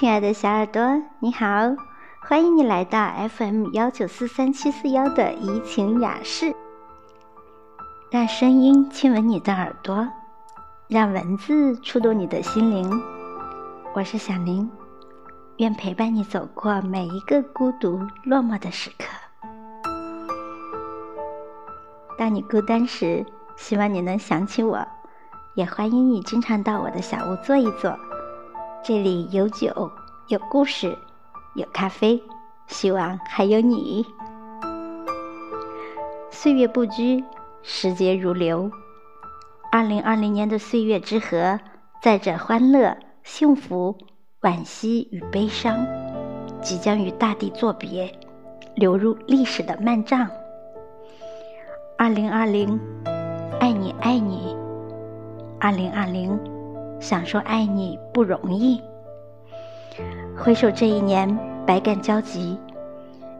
亲爱的小耳朵，你好，欢迎你来到 FM 幺九四三七四幺的怡情雅室，让声音亲吻你的耳朵，让文字触动你的心灵。我是小林，愿陪伴你走过每一个孤独落寞的时刻。当你孤单时，希望你能想起我，也欢迎你经常到我的小屋坐一坐。这里有酒，有故事，有咖啡，希望还有你。岁月不居，时节如流。二零二零年的岁月之河，载着欢乐、幸福、惋惜与悲伤，即将与大地作别，流入历史的漫帐。二零二零，爱你爱你。二零二零。想说爱你不容易。回首这一年，百感交集，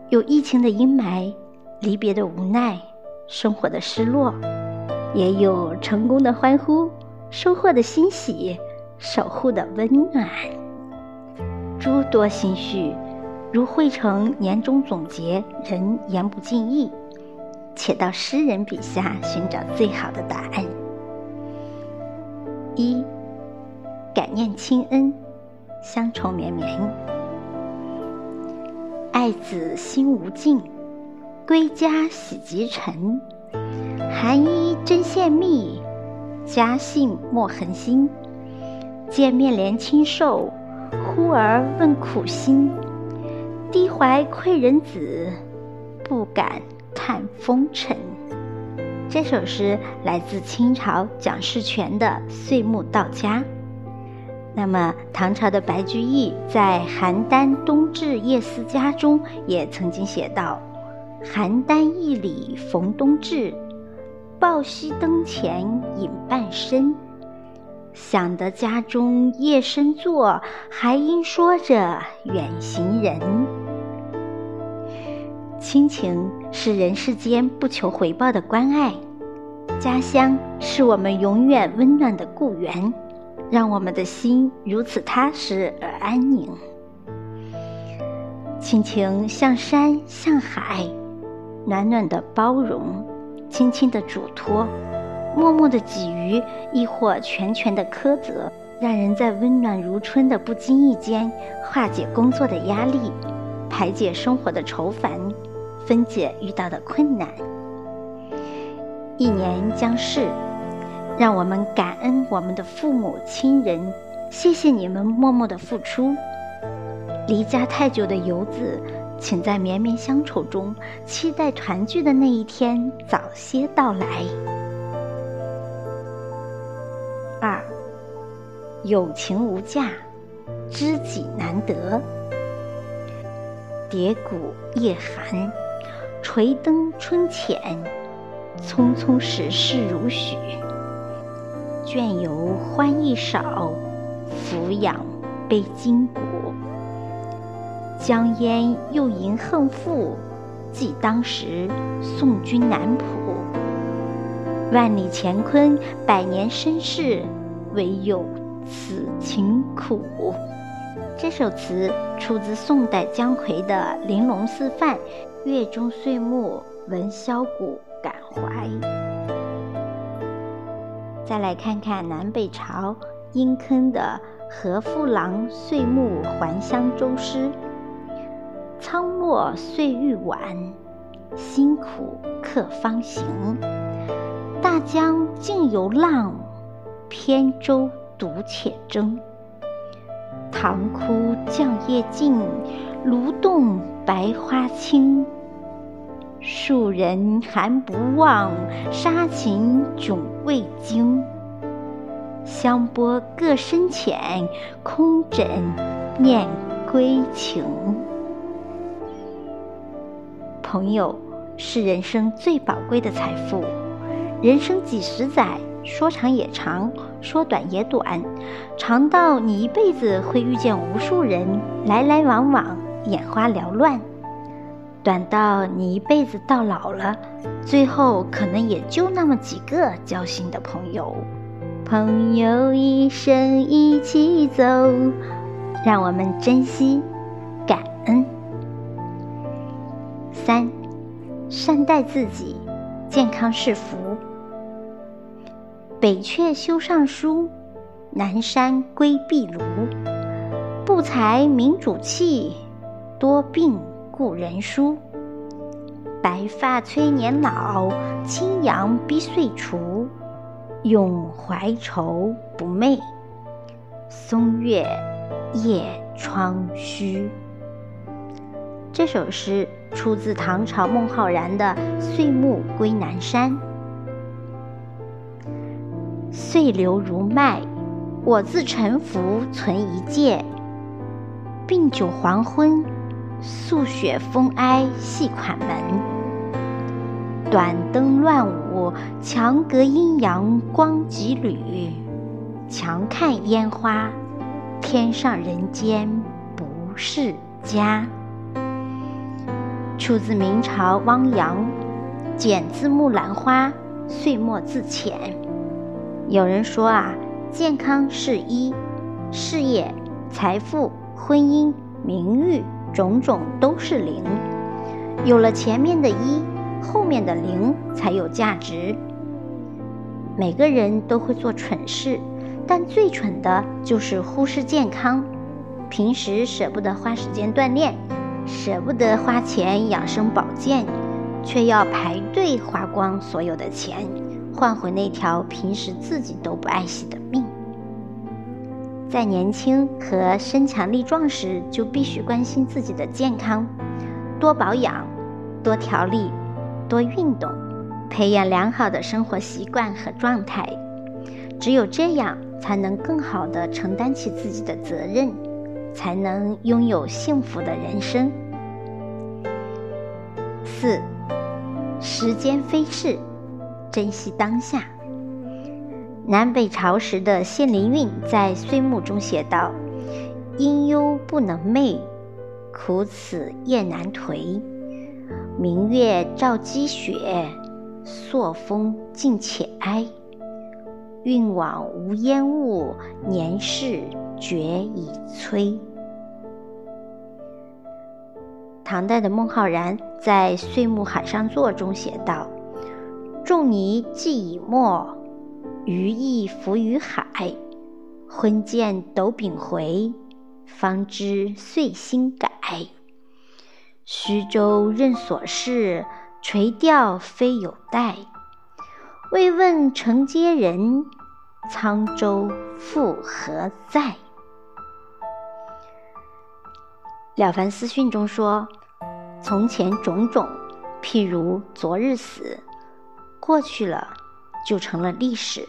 有疫情的阴霾，离别的无奈，生活的失落，也有成功的欢呼，收获的欣喜，守护的温暖。诸多心绪，如汇成年终总结，人言不尽意，且到诗人笔下寻找最好的答案。一。感念亲恩，乡愁绵绵。爱子心无尽，归家喜及晨。寒衣针线密，家信莫痕心。见面怜亲瘦，忽而问苦心。低怀愧人子，不敢看风尘。这首诗来自清朝蒋士权的《岁暮到家》。那么，唐朝的白居易在《邯郸冬至夜思家》中也曾经写道：“邯郸驿里逢冬至，抱膝灯前饮半身。想得家中夜深坐，还应说着远行人。”亲情是人世间不求回报的关爱，家乡是我们永远温暖的故园。让我们的心如此踏实而安宁。亲情像山像海，暖暖的包容，轻轻的嘱托，默默的给予，亦或全权的苛责，让人在温暖如春的不经意间，化解工作的压力，排解生活的愁烦，分解遇到的困难。一年将逝。让我们感恩我们的父母亲人，谢谢你们默默的付出。离家太久的游子，请在绵绵乡愁中，期待团聚的那一天早些到来。二，友情无价，知己难得。叠谷夜寒，垂灯春浅，匆匆时事如许。倦游欢意少，俯仰悲今古。江烟又吟恨赋，记当时送君南浦。万里乾坤，百年身世，唯有此情苦。这首词出自宋代姜夔的《玲珑寺范·月中岁暮闻箫鼓感怀》。再来看看南北朝殷坑的《和父郎岁暮还乡舟诗》：苍落岁欲晚，辛苦客方行。大江竟有浪，扁舟独且征。塘枯绛叶尽，芦动白花青。树人寒不忘，杀禽迥未惊。香波各深浅，空枕念归情。朋友是人生最宝贵的财富。人生几十载，说长也长，说短也短，长到你一辈子会遇见无数人，来来往往，眼花缭乱。短到你一辈子到老了，最后可能也就那么几个交心的朋友。朋友一生一起走，让我们珍惜、感恩。三，善待自己，健康是福。北阙修上书，南山归壁庐。不才明主气，多病故人书。白发催年老，青阳逼岁除。永怀愁不寐，松月夜窗虚。这首诗出自唐朝孟浩然的《岁暮归南山》。岁流如脉，我自沉浮存一介。病酒黄昏，素雪风哀系款门。短灯乱舞，墙隔阴阳光几缕。强看烟花，天上人间不是家。出自明朝汪洋《剪字木兰花》，岁末自遣。有人说啊，健康是一，事业、财富。婚姻、名誉，种种都是零。有了前面的一，后面的零才有价值。每个人都会做蠢事，但最蠢的就是忽视健康。平时舍不得花时间锻炼，舍不得花钱养生保健，却要排队花光所有的钱，换回那条平时自己都不爱惜的命。在年轻和身强力壮时，就必须关心自己的健康，多保养，多调理，多运动，培养良好的生活习惯和状态。只有这样，才能更好地承担起自己的责任，才能拥有幸福的人生。四，时间飞逝，珍惜当下。南北朝时的谢灵运在《岁暮》中写道：“因忧不能寐，苦此夜难颓。明月照积雪，朔风静且哀。运往无烟雾，年事绝已催。”唐代的孟浩然在《岁暮海上作》中写道：“仲尼既已没。”余意浮于海，昏见斗柄回，方知岁心改。虚舟任所事，垂钓非有待。未问承接人，沧州复何在？《了凡四训》中说：“从前种种，譬如昨日死，过去了。”就成了历史，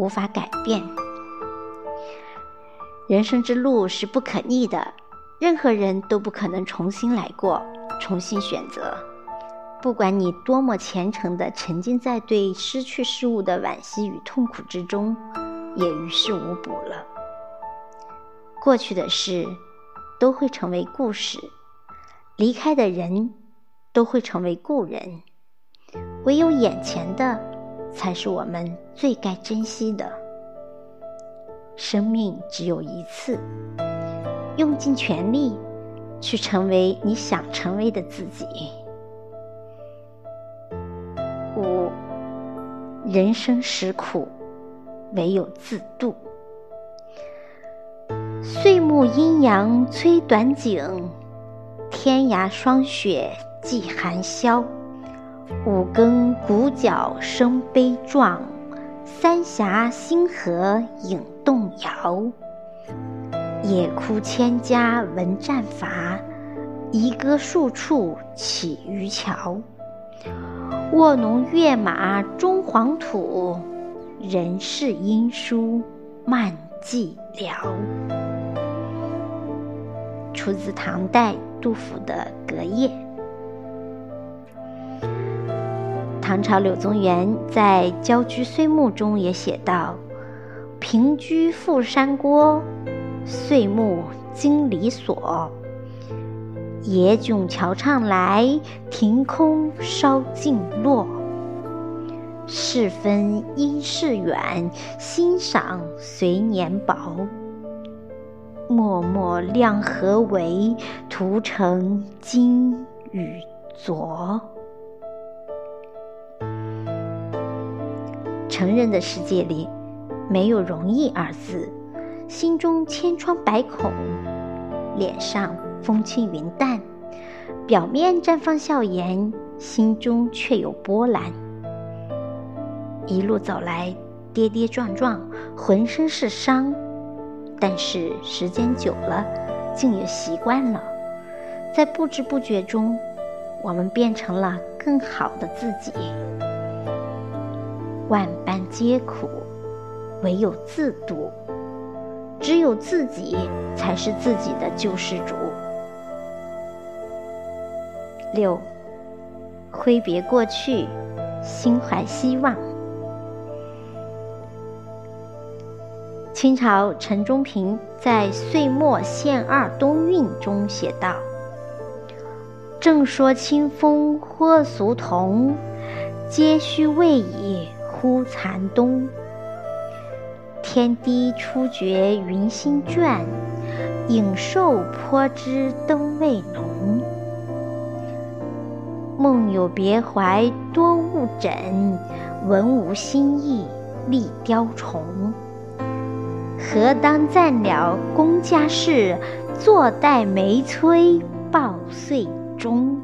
无法改变。人生之路是不可逆的，任何人都不可能重新来过、重新选择。不管你多么虔诚地沉浸在对失去事物的惋惜与痛苦之中，也于事无补了。过去的事都会成为故事，离开的人都会成为故人，唯有眼前的。才是我们最该珍惜的。生命只有一次，用尽全力去成为你想成为的自己。五，人生实苦，唯有自渡。岁暮阴阳催短景，天涯霜雪霁寒宵。五更鼓角声悲壮，三峡星河影动摇。野哭千家闻战伐，夷歌数处起渔樵。卧龙跃马终黄土，人世音书漫寂寥。出自唐代杜甫的《隔夜》。唐朝柳宗元在《郊居岁暮》中也写道：“平居富山郭，岁暮经里所。野迥桥唱来，庭空烧尽落。世分因事远，欣赏随年薄。默默量何为？徒成今与昨。成人的世界里，没有容易二字，心中千疮百孔，脸上风轻云淡，表面绽放笑颜，心中却有波澜。一路走来，跌跌撞撞，浑身是伤。但是时间久了，竟也习惯了。在不知不觉中，我们变成了更好的自己。万般皆苦，唯有自渡。只有自己才是自己的救世主。六，挥别过去，心怀希望。清朝陈中平在《岁末献二冬韵》中写道：“正说清风或俗同，皆须未已忽残冬。天低初觉云心倦，影瘦颇知灯未浓。梦有别怀多误枕，文无新意立雕虫。”何当暂了公家事，坐待梅催报岁终。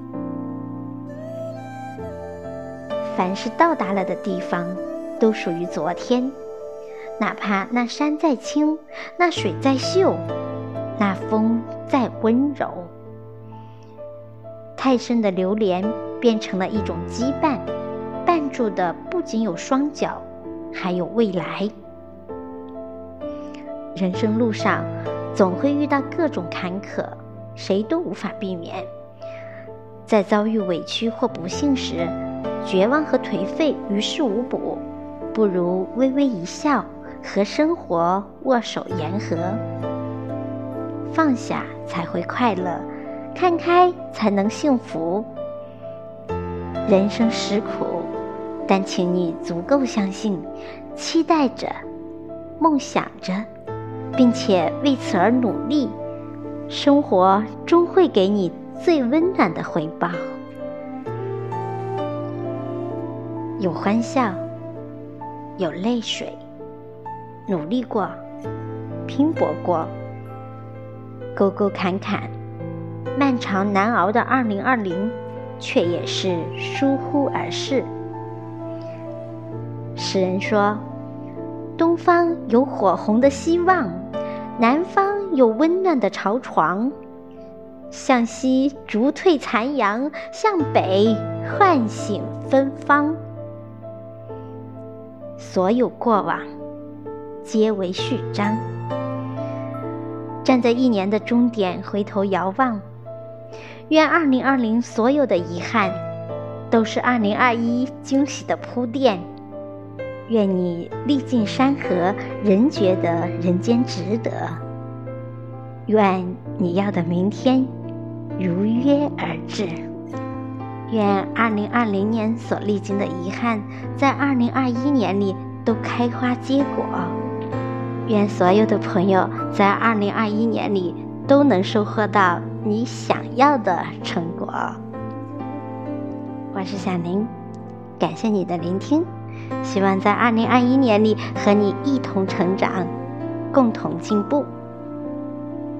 凡是到达了的地方，都属于昨天。哪怕那山再青，那水再秀，那风再温柔，太深的流连变成了一种羁绊，绊住的不仅有双脚，还有未来。人生路上，总会遇到各种坎坷，谁都无法避免。在遭遇委屈或不幸时，绝望和颓废于事无补，不如微微一笑，和生活握手言和。放下才会快乐，看开才能幸福。人生实苦，但请你足够相信，期待着，梦想着。并且为此而努力，生活终会给你最温暖的回报。有欢笑，有泪水，努力过，拼搏过，沟沟坎坎，漫长难熬的二零二零，却也是疏忽而逝。诗人说：“东方有火红的希望。”南方有温暖的巢床，向西逐退残阳，向北唤醒芬芳。所有过往，皆为序章。站在一年的终点，回头遥望，愿二零二零所有的遗憾，都是二零二一惊喜的铺垫。愿你历尽山河，仍觉得人间值得。愿你要的明天如约而至。愿二零二零年所历经的遗憾，在二零二一年里都开花结果。愿所有的朋友在二零二一年里都能收获到你想要的成果。我是小宁，感谢你的聆听。希望在二零二一年里和你一同成长，共同进步。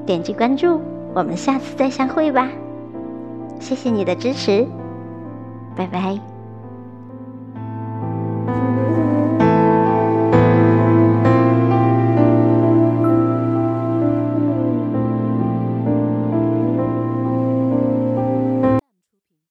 点击关注，我们下次再相会吧。谢谢你的支持，拜拜。